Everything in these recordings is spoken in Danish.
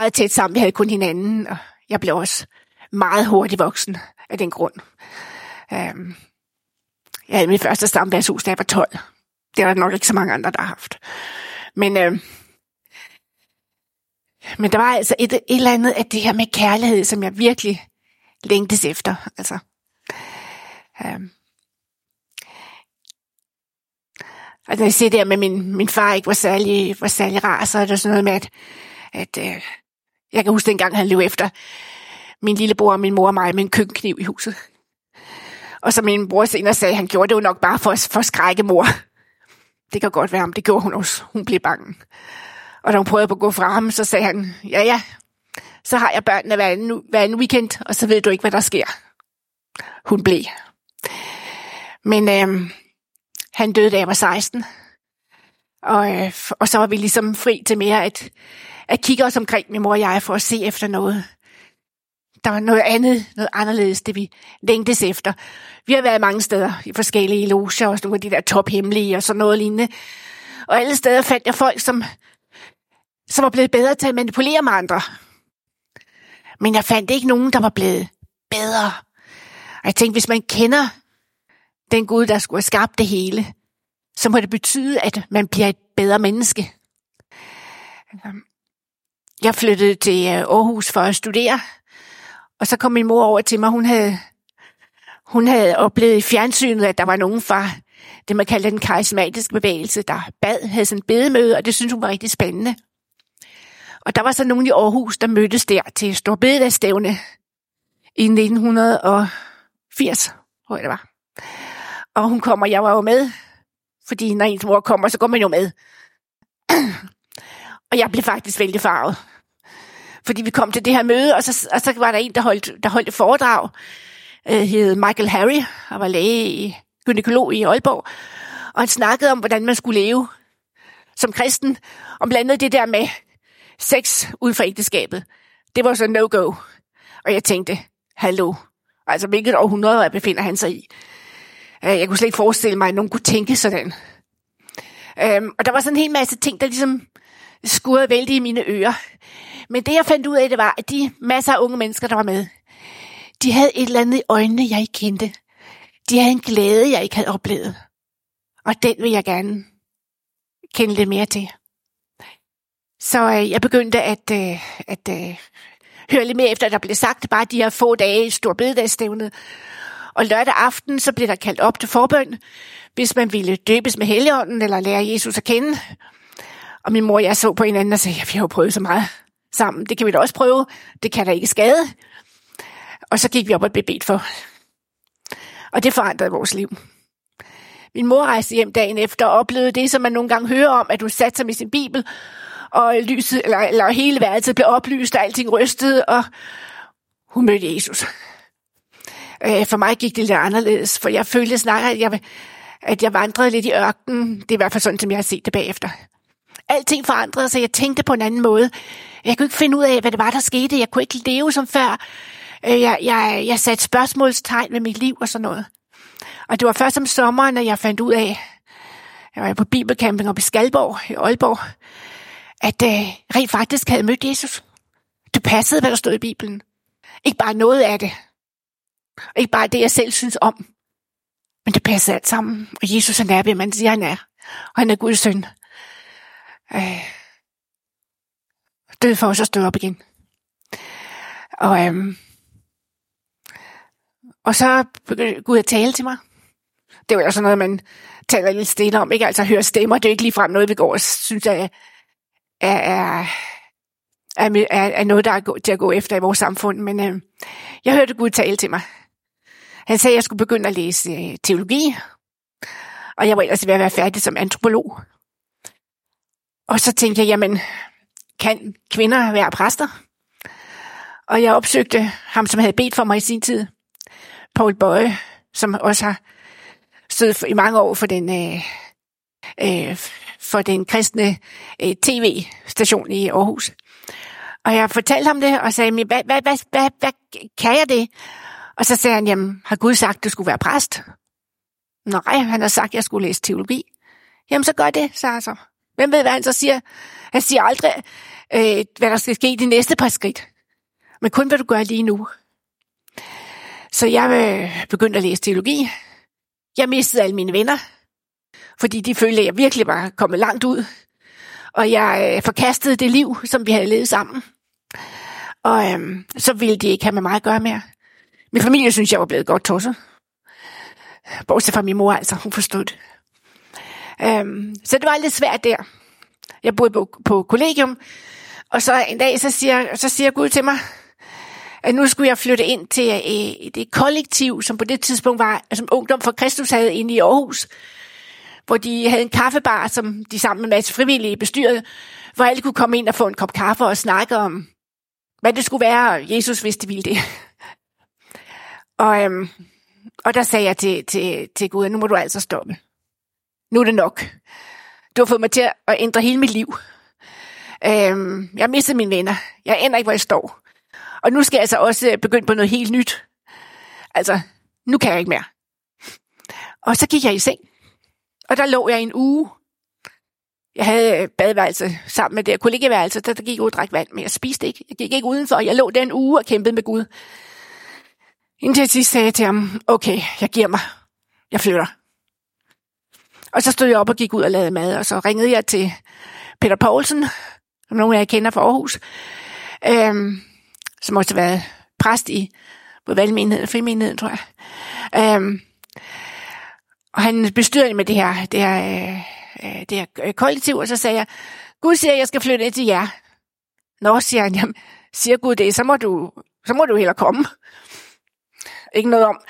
meget tæt sammen. Vi havde kun hinanden, og jeg blev også meget hurtigt voksen af den grund. Øhm, jeg havde mit første stamværshus, da jeg var 12. Det var der nok ikke så mange andre, der har haft. Men, øh, men der var altså et, et eller andet af det her med kærlighed, som jeg virkelig længtes efter. Altså, øh, og når jeg siger det her med, min, min far ikke var særlig, var særlig rar, så er det sådan noget med, at, at øh, jeg kan huske dengang, han løb efter min lillebror og min mor og mig med en køkkenkniv i huset. Og så min bror senere sagde, at han gjorde det jo nok bare for, for at skrække mor. Det kan godt være, om det gjorde hun også. Hun blev bange. Og da hun prøvede på at gå fra ham, så sagde han, ja ja, så har jeg børnene hver anden, hver anden weekend, og så ved du ikke, hvad der sker. Hun blev. Men øh, han døde, da jeg var 16. Og, øh, og så var vi ligesom fri til mere at, at kigge os omkring, min mor og jeg, for at se efter noget. Der var noget andet, noget anderledes, det vi længtes efter. Vi har været mange steder i forskellige loger, også nogle af de der tophemmelige og sådan noget lignende. Og alle steder fandt jeg folk, som, som var blevet bedre til at manipulere med andre. Men jeg fandt ikke nogen, der var blevet bedre. Og jeg tænkte, hvis man kender den Gud, der skulle have skabt det hele, så må det betyde, at man bliver et bedre menneske. Øhm, jeg flyttede til øh, Aarhus for at studere, og så kom min mor over til mig. Hun havde, hun havde oplevet i fjernsynet, at der var nogen fra det, man kalder den karismatiske bevægelse, der bad, havde sådan en bedemøde, og det synes hun var rigtig spændende. Og der var så nogen i Aarhus, der mødtes der til Storbededagsstævne i 1980, tror jeg det var. Og hun kommer, jeg var jo med, fordi når ens mor kommer, så går man jo med og jeg blev faktisk vældig farvet. Fordi vi kom til det her møde, og så, og så var der en, der holdt, der holdt et foredrag, øh, hed Michael Harry, og var læge i gynekolog i Aalborg. Og han snakkede om, hvordan man skulle leve som kristen, og blandt andet det der med sex uden for ægteskabet. Det var så no-go. Og jeg tænkte, hallo, altså hvilket århundrede befinder han sig i? Øh, jeg kunne slet ikke forestille mig, at nogen kunne tænke sådan. Øhm, og der var sådan en hel masse ting, der ligesom skurrede vældig i mine ører. Men det, jeg fandt ud af, det var, at de masser af unge mennesker, der var med, de havde et eller andet i øjnene, jeg ikke kendte. De havde en glæde, jeg ikke havde oplevet. Og den vil jeg gerne kende lidt mere til. Så øh, jeg begyndte at, øh, at øh, høre lidt mere efter, at der blev sagt bare de her få dage i Storbededagsstævnet. Og lørdag aften, så blev der kaldt op til forbøn, hvis man ville døbes med Helligånden eller lære Jesus at kende. Og min mor og jeg så på hinanden og sagde, ja, vi har jo prøvet så meget sammen. Det kan vi da også prøve. Det kan da ikke skade. Og så gik vi op og blev bedt for. Og det forandrede vores liv. Min mor rejste hjem dagen efter og oplevede det, som man nogle gange hører om, at hun satte sig med sin bibel, og lyset, eller, eller hele værelset blev oplyst, og alting rystede, og hun mødte Jesus. Øh, for mig gik det lidt anderledes, for jeg følte snart, at jeg, at jeg vandrede lidt i ørkenen. Det er i hvert fald sådan, som jeg har set det bagefter. Alting forandrede sig, jeg tænkte på en anden måde. Jeg kunne ikke finde ud af, hvad det var, der skete. Jeg kunne ikke leve som før. Øh, jeg, jeg, jeg satte spørgsmålstegn ved mit liv og sådan noget. Og det var først om sommeren, at jeg fandt ud af, jeg var på bibelcamping oppe i Skalborg i Aalborg, at øh, rent faktisk havde mødt Jesus. Det passede, hvad der stod i Bibelen. Ikke bare noget af det. Ikke bare det, jeg selv synes om. Men det passede alt sammen. Og Jesus er hvem man siger, han er. Og han er Guds søn. Øh, død for os at stå op igen. Og, øhm, og så begyndte Gud at tale til mig. Det var jo sådan noget, man taler lidt stille om. Ikke altså høre stemmer. Det er ikke ligefrem noget, vi går og synes er, er, er, er, er noget, der er til at gå efter i vores samfund. Men øh, jeg hørte Gud tale til mig. Han sagde, at jeg skulle begynde at læse øh, teologi. Og jeg var ellers ved at være færdig som antropolog. Og så tænkte jeg, jamen, kan kvinder være præster? Og jeg opsøgte ham, som havde bedt for mig i sin tid, Paul Bøje, som også har stået i mange år for den, øh, øh, for den kristne øh, tv-station i Aarhus. Og jeg fortalte ham det, og sagde, hvad, hvad, hvad, hvad, hvad kan jeg det? Og så sagde han, jamen, har Gud sagt, du skulle være præst? Nej, han har sagt, jeg skulle læse teologi. Jamen, så gør det, sagde jeg så. Hvem ved, hvad han så siger? Han siger aldrig, øh, hvad der skal ske i de næste par skridt. Men kun hvad du gør lige nu. Så jeg øh, begyndte at læse teologi. Jeg mistede alle mine venner, fordi de følte, at jeg virkelig var kommet langt ud. Og jeg øh, forkastede det liv, som vi havde levet sammen. Og øhm, så ville de ikke have med mig at gøre mere. Min familie synes, jeg var blevet godt tosset. Bortset fra min mor, altså. Hun forstod det. Øhm, så det var lidt svært der. Jeg boede på, på kollegium, og så en dag, så siger, så siger Gud til mig, at nu skulle jeg flytte ind til øh, det kollektiv, som på det tidspunkt var, som Ungdom for Kristus havde inde i Aarhus, hvor de havde en kaffebar, som de sammen med en masse frivillige bestyrede, hvor alle kunne komme ind og få en kop kaffe og snakke om, hvad det skulle være, og Jesus vidste, ville det. Og, øhm, og der sagde jeg til, til, til Gud, nu må du altså stoppe. Nu er det nok. Du har fået mig til at ændre hele mit liv. Øhm, jeg har mistet mine venner. Jeg aner ikke, hvor jeg står. Og nu skal jeg altså også øh, begynde på noget helt nyt. Altså, nu kan jeg ikke mere. Og så gik jeg i seng. Og der lå jeg en uge. Jeg havde øh, badeværelse sammen med det kollegeværelse, der, der gik ud og drak vand, men jeg spiste ikke. Jeg gik ikke udenfor. Jeg lå den uge og kæmpede med Gud. Indtil jeg sidst sagde jeg til ham, okay, jeg giver mig. Jeg flytter. Og så stod jeg op og gik ud og lavede mad, og så ringede jeg til Peter Poulsen, som nogen af jer kender fra Aarhus, øhm, som også har været præst i både valgmenigheden og frimenigheden, tror jeg. Øhm, og han bestyrede med det her, det her, øh, det her øh, kollektiv, og så sagde jeg, Gud siger, at jeg skal flytte ind til jer. Nå, siger han, jamen, siger Gud det, så må du, så må du heller komme. Ikke noget om,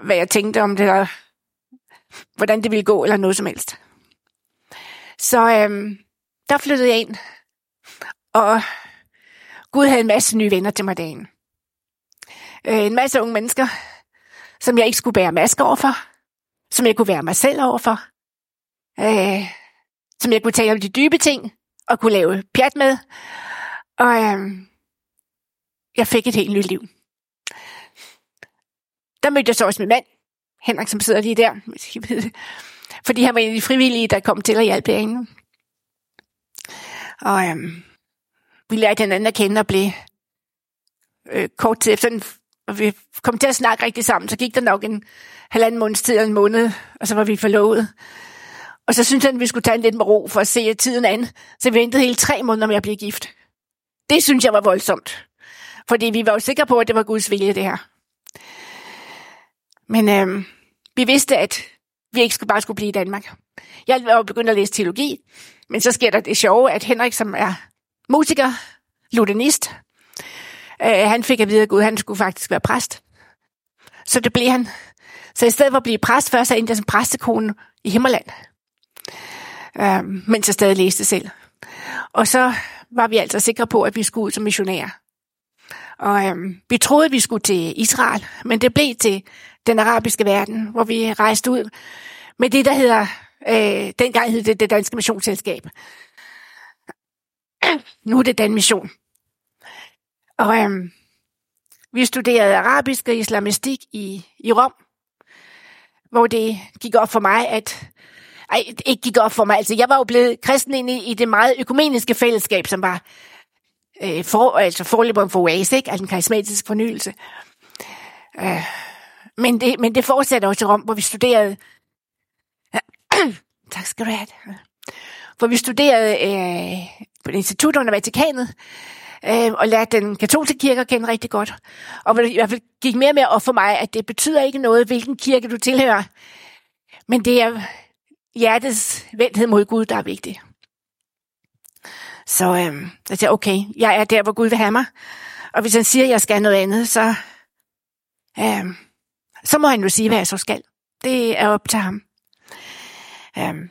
hvad jeg tænkte om det, der hvordan det ville gå, eller noget som helst. Så øhm, der flyttede jeg ind, og Gud havde en masse nye venner til mig dagen. Øh, en masse unge mennesker, som jeg ikke skulle bære masker overfor, som jeg kunne være mig selv overfor, øh, som jeg kunne tale om de dybe ting, og kunne lave pjat med, og øh, jeg fik et helt nyt liv. Der mødte jeg så også min mand, Henrik, som sidder lige der. Fordi han var en af de frivillige, der kom til at hjælpe derinde. Og øhm, vi lærte hinanden at kende og blev øh, kort tid efter, og vi kom til at snakke rigtig sammen, så gik der nok en halvanden måneds tid eller en måned, og så var vi forlovet. Og så syntes han, at vi skulle tage en lidt med ro for at se tiden an, så vi ventede hele tre måneder med at blive gift. Det synes jeg var voldsomt, fordi vi var jo sikre på, at det var Guds vilje, det her. Men øh, vi vidste, at vi ikke skulle bare skulle blive i Danmark. Jeg var begyndt at læse teologi, men så sker der det sjove, at Henrik, som er musiker, lutenist, øh, han fik at vide, at Gud han skulle faktisk være præst. Så det blev han. Så i stedet for at blive præst, først så endte jeg som præstekone i Himmerland. Øh, mens jeg stadig læste selv. Og så var vi altså sikre på, at vi skulle ud som missionærer. Og øhm, vi troede, at vi skulle til Israel, men det blev til den arabiske verden, hvor vi rejste ud med det, der hedder, øh, dengang hed det det danske missionsselskab. Nu er det den mission. Og øhm, vi studerede arabisk og islamistik i, i Rom, hvor det gik op for mig, at ej, ikke gik op for mig. Altså, jeg var jo blevet kristen ind i, i det meget økumeniske fællesskab, som var øh, for, altså forløberen for OAS, ikke? altså en karismatisk fornyelse. Øh, men, det, men det fortsætter også i Rom, hvor vi studerede... tak skal du have. Hvor vi studerede øh, på institut under Vatikanet, øh, og lærte den katolske kirke at kende rigtig godt. Og det i hvert fald gik mere og mere op for mig, at det betyder ikke noget, hvilken kirke du tilhører, men det er hjertets vendthed mod Gud, der er vigtigt. Så øh, jeg siger, okay, jeg er der, hvor Gud vil have mig. Og hvis han siger, at jeg skal noget andet, så, øh, så må han jo sige, hvad jeg så skal. Det er op til ham. Øh,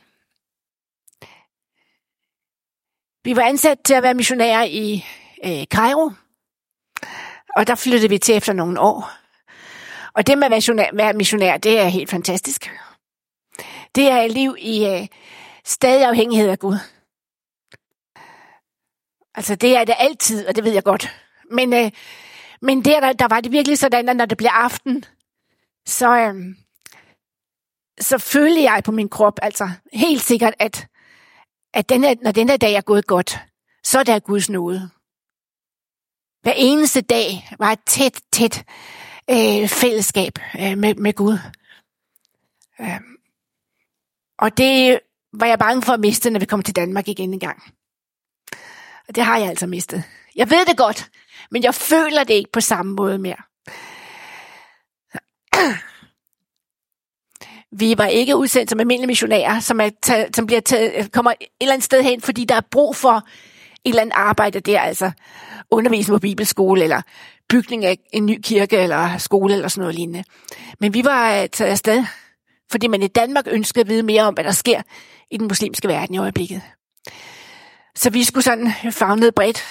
vi var ansat til at være missionærer i øh, Cairo, og der flyttede vi til efter nogle år. Og det med at være missionær, det er helt fantastisk. Det er et liv i øh, stadig afhængighed af Gud. Altså, det er det altid, og det ved jeg godt. Men, øh, men der, der var det virkelig sådan, at når det blev aften, så, øh, så følte jeg på min krop, altså helt sikkert, at, at den her, når den her dag er gået godt, så er der Guds nåde. Hver eneste dag var et tæt, tæt øh, fællesskab øh, med, med Gud. Øh, og det var jeg bange for at miste, når vi kom til Danmark igen en gang. Og det har jeg altså mistet. Jeg ved det godt, men jeg føler det ikke på samme måde mere. Vi var ikke udsendt som almindelige missionærer, som, er taget, som bliver taget, øh, kommer et eller andet sted hen, fordi der er brug for et eller andet arbejde der, altså undervisning på bibelskole, eller bygning af en ny kirke, eller skole, eller sådan noget lignende. Men vi var øh, taget afsted, fordi man i Danmark ønskede at vide mere om, hvad der sker i den muslimske verden i øjeblikket. Så vi skulle sådan fagne bredt.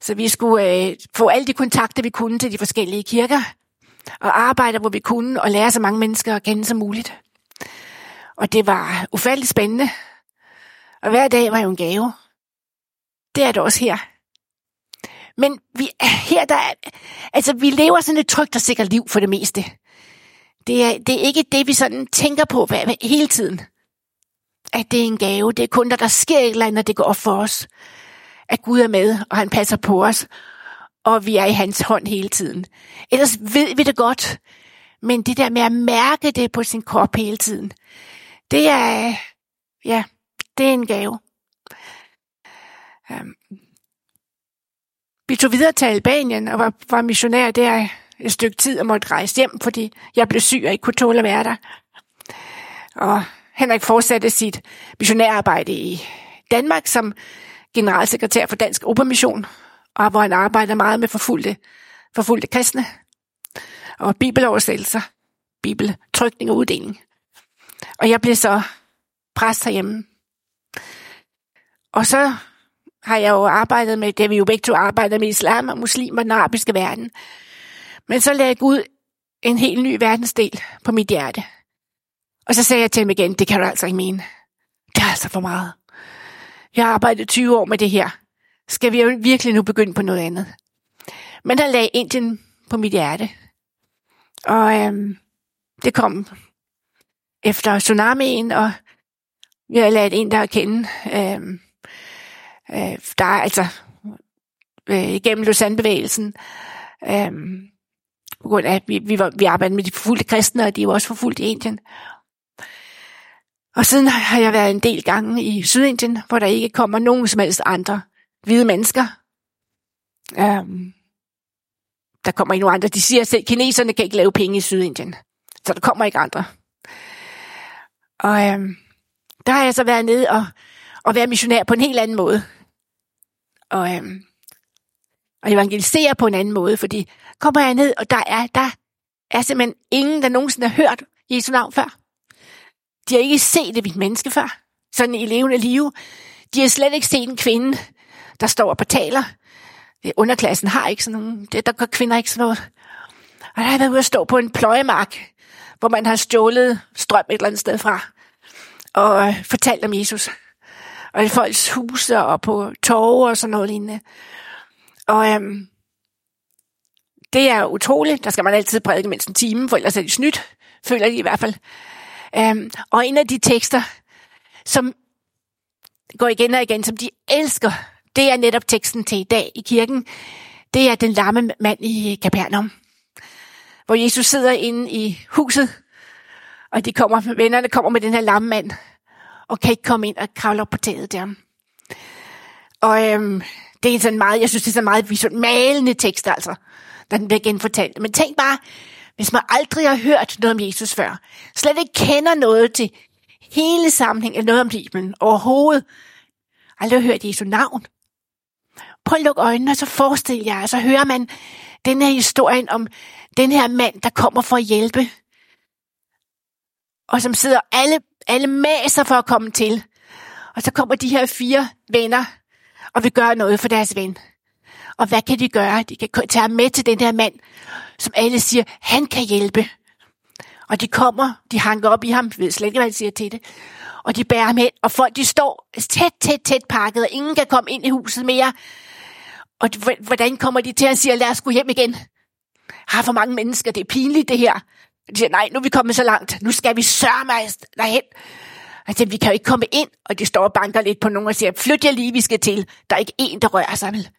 Så vi skulle øh, få alle de kontakter, vi kunne til de forskellige kirker, og arbejde, hvor vi kunne, og lære så mange mennesker at kende som muligt. Og det var ufatteligt spændende. Og hver dag var jo en gave. Det er det også her. Men vi, her der, altså, vi lever sådan et trygt og sikkert liv for det meste. Det er, det er ikke det, vi sådan tænker på hele tiden. At det er en gave. Det er kun, når der sker et eller andet, det går op for os. At Gud er med, og han passer på os og vi er i hans hånd hele tiden. Ellers ved vi det godt, men det der med at mærke det på sin krop hele tiden, det er, ja, det er en gave. Um, vi tog videre til Albanien og var, var missionær der et stykke tid og måtte rejse hjem, fordi jeg blev syg og ikke kunne tåle at være der. Og Henrik fortsatte sit missionærarbejde i Danmark som generalsekretær for Dansk Opermission, og hvor han arbejder meget med forfulgte, forfulgte kristne, og bibeloversættelser, bibeltrykning og uddeling. Og jeg blev så præst herhjemme. Og så har jeg jo arbejdet med, det vi jo begge to arbejder med islam og muslim og den arabiske verden. Men så lagde Gud en helt ny verdensdel på mit hjerte. Og så sagde jeg til ham igen, det kan du altså ikke mene. Det er altså for meget. Jeg har arbejdet 20 år med det her skal vi jo virkelig nu begynde på noget andet. Men der lagde Indien på mit hjerte. Og øhm, det kom efter tsunamien, og jeg har lært en der at kende. Øhm, øh, der er altså øh, igennem Lausanne-bevægelsen. Øhm, på grund af, at vi, vi, var, vi arbejdede med de forfulgte kristne, og de var også forfulgt i Indien. Og siden har jeg været en del gange i Sydindien, hvor der ikke kommer nogen som helst andre mennesker. Um, der kommer ikke nogen andre. De siger selv, at kineserne kan ikke lave penge i Sydindien. Så der kommer ikke andre. Og um, der har jeg så været nede og, og været missionær på en helt anden måde. Og, um, og evangelisere på en anden måde, fordi kommer jeg ned, og der er, der er simpelthen ingen, der nogensinde har hørt Jesu navn før. De har ikke set et menneske før, sådan i levende liv. De har slet ikke set en kvinde, der står og betaler. Underklassen har ikke sådan nogen, det, der gør kvinder ikke sådan noget. Og der har jeg været ude at stå på en pløjemark, hvor man har stjålet strøm et eller andet sted fra, og øh, fortalt om Jesus. Og i folks huse og på torve og sådan noget lignende. Og øhm, det er utroligt. Der skal man altid prædike mindst en time, for ellers er de snydt, føler de i hvert fald. Øhm, og en af de tekster, som går igen og igen, som de elsker, det er netop teksten til i dag i kirken. Det er den lamme mand i Kapernaum, hvor Jesus sidder inde i huset, og de kommer, vennerne kommer med den her lamme mand, og kan ikke komme ind og kravle op på taget der. Og øhm, det er sådan meget, jeg synes, det er sådan meget visuelt malende tekst, altså, når den bliver genfortalt. Men tænk bare, hvis man aldrig har hørt noget om Jesus før, slet ikke kender noget til hele sammenhængen, noget om Bibelen overhovedet, aldrig har hørt Jesu navn, Prøv at lukke øjnene, og så forestil jer, og så hører man den her historien om den her mand, der kommer for at hjælpe. Og som sidder alle, alle maser for at komme til. Og så kommer de her fire venner og vil gøre noget for deres ven. Og hvad kan de gøre? De kan tage ham med til den her mand, som alle siger, han kan hjælpe. Og de kommer, de hanker op i ham, ved slet ikke, hvad de siger til det. Og de bærer med, og folk de står tæt, tæt, tæt pakket, og ingen kan komme ind i huset mere. Og hvordan kommer de til at sige, lad os gå hjem igen? Har for mange mennesker, det er pinligt det her. De siger, nej, nu er vi kommet så langt. Nu skal vi sørge mig derhen. Og siger, vi kan jo ikke komme ind, og de står og banker lidt på nogen og siger, flyt jer lige, vi skal til. Der er ikke en, der rører sig, vel?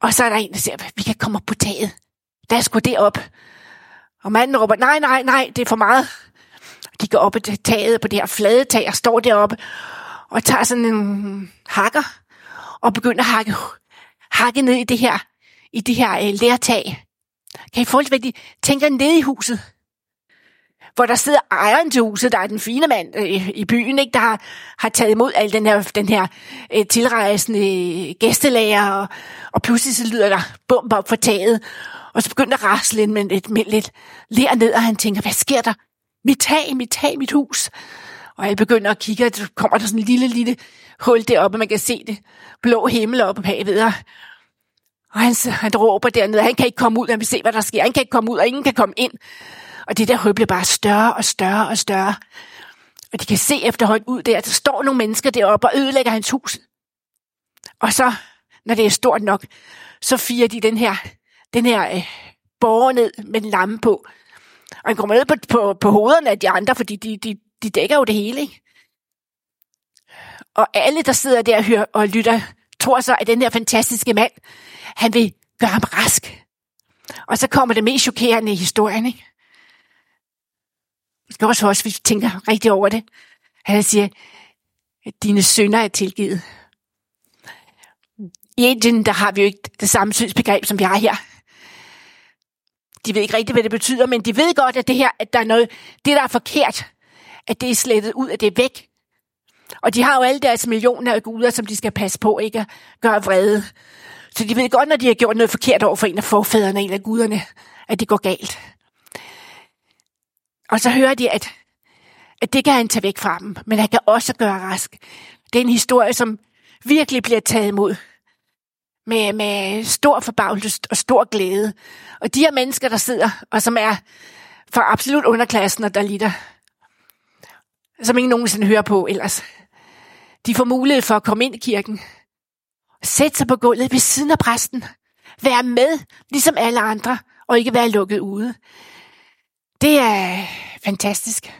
Og så er der en, der siger, vi kan komme op på taget. Lad os gå derop. Og manden råber, nej, nej, nej, det er for meget. De går op i taget på det her flade tag og står deroppe og tager sådan en hakker og begynder at hakke, hakke ned i det her, i det her øh, lærtag. Kan I forestille hvad de tænker ned i huset? Hvor der sidder ejeren til huset, der er den fine mand øh, i byen, ikke, der har, har taget imod al den her, den her øh, tilrejsende øh, gæstelager, og, og pludselig så lyder der bum op for taget, og så begynder at rasle med lidt, med lidt ler ned, og han tænker, hvad sker der? Mit tag, mit tag, mit hus. Og jeg begynder at kigge, og så kommer der sådan en lille, lille hul deroppe, og man kan se det blå himmel oppe på havet. Og han, han råber dernede, han kan ikke komme ud, han vil se, hvad der sker. Han kan ikke komme ud, og ingen kan komme ind. Og det der hul bliver bare større og større og større. Og de kan se efterhånden ud der, at der står nogle mennesker deroppe og ødelægger hans hus. Og så, når det er stort nok, så firer de den her, den her øh, borger ned med en lamme på. Og han kommer ned på, på, på hovederne af de andre, fordi de, de, de dækker jo det hele, ikke? Og alle, der sidder der og, hører, og lytter, tror så, at den her fantastiske mand, han vil gøre ham rask. Og så kommer det mest chokerende i historien, ikke? Det skal også også, hvis vi tænker rigtig over det. Han siger, at dine sønner er tilgivet. I Indien, der har vi jo ikke det samme synsbegreb, som vi har her. De ved ikke rigtigt, hvad det betyder, men de ved godt, at det her, at der er noget, det der er forkert, at det er slettet ud, at det er væk. Og de har jo alle deres millioner af guder, som de skal passe på ikke at gøre vrede. Så de ved godt, når de har gjort noget forkert over for en af forfædrene, en af guderne, at det går galt. Og så hører de, at, at det kan han tage væk fra dem, men han kan også gøre rask. Det er en historie, som virkelig bliver taget imod med, med stor forbavelse og stor glæde. Og de her mennesker, der sidder, og som er for absolut underklassen, og der lider, som ingen nogensinde hører på ellers, de får mulighed for at komme ind i kirken, sætte sig på gulvet ved siden af præsten, være med, ligesom alle andre, og ikke være lukket ude. Det er fantastisk.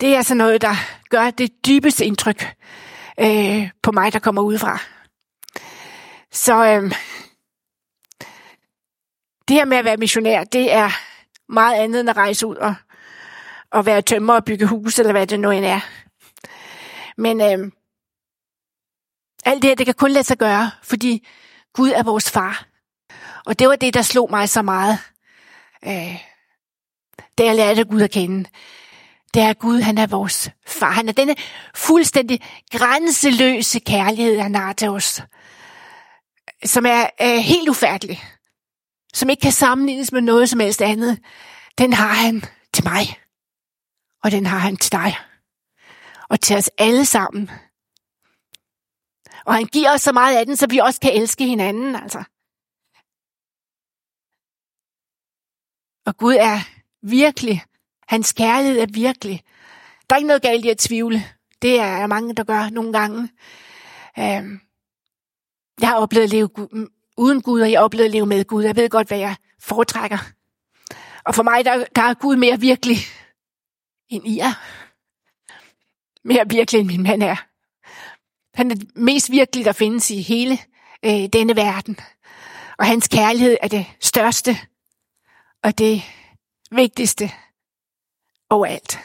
Det er altså noget, der gør det dybeste indtryk øh, på mig, der kommer udefra. Så øhm, det her med at være missionær, det er meget andet end at rejse ud og, og være tømmer og bygge hus, eller hvad det nu end er. Men øhm, alt det her, det kan kun lade sig gøre, fordi Gud er vores far. Og det var det, der slog mig så meget, øh, da jeg lærte Gud at kende. Det er Gud, han er vores far. Han er denne fuldstændig grænseløse kærlighed, han har til os som er, øh, helt ufærdelig, som ikke kan sammenlignes med noget som helst andet, den har han til mig, og den har han til dig, og til os alle sammen. Og han giver os så meget af den, så vi også kan elske hinanden, altså. Og Gud er virkelig, hans kærlighed er virkelig. Der er ikke noget galt i at tvivle. Det er mange, der gør nogle gange. Øhm, jeg har oplevet at leve uden Gud, og jeg har oplevet at leve med Gud. Jeg ved godt, hvad jeg foretrækker. Og for mig, der, der er Gud mere virkelig end I er. Mere virkelig end min mand er. Han er mest virkelig, der findes i hele øh, denne verden. Og hans kærlighed er det største og det vigtigste overalt.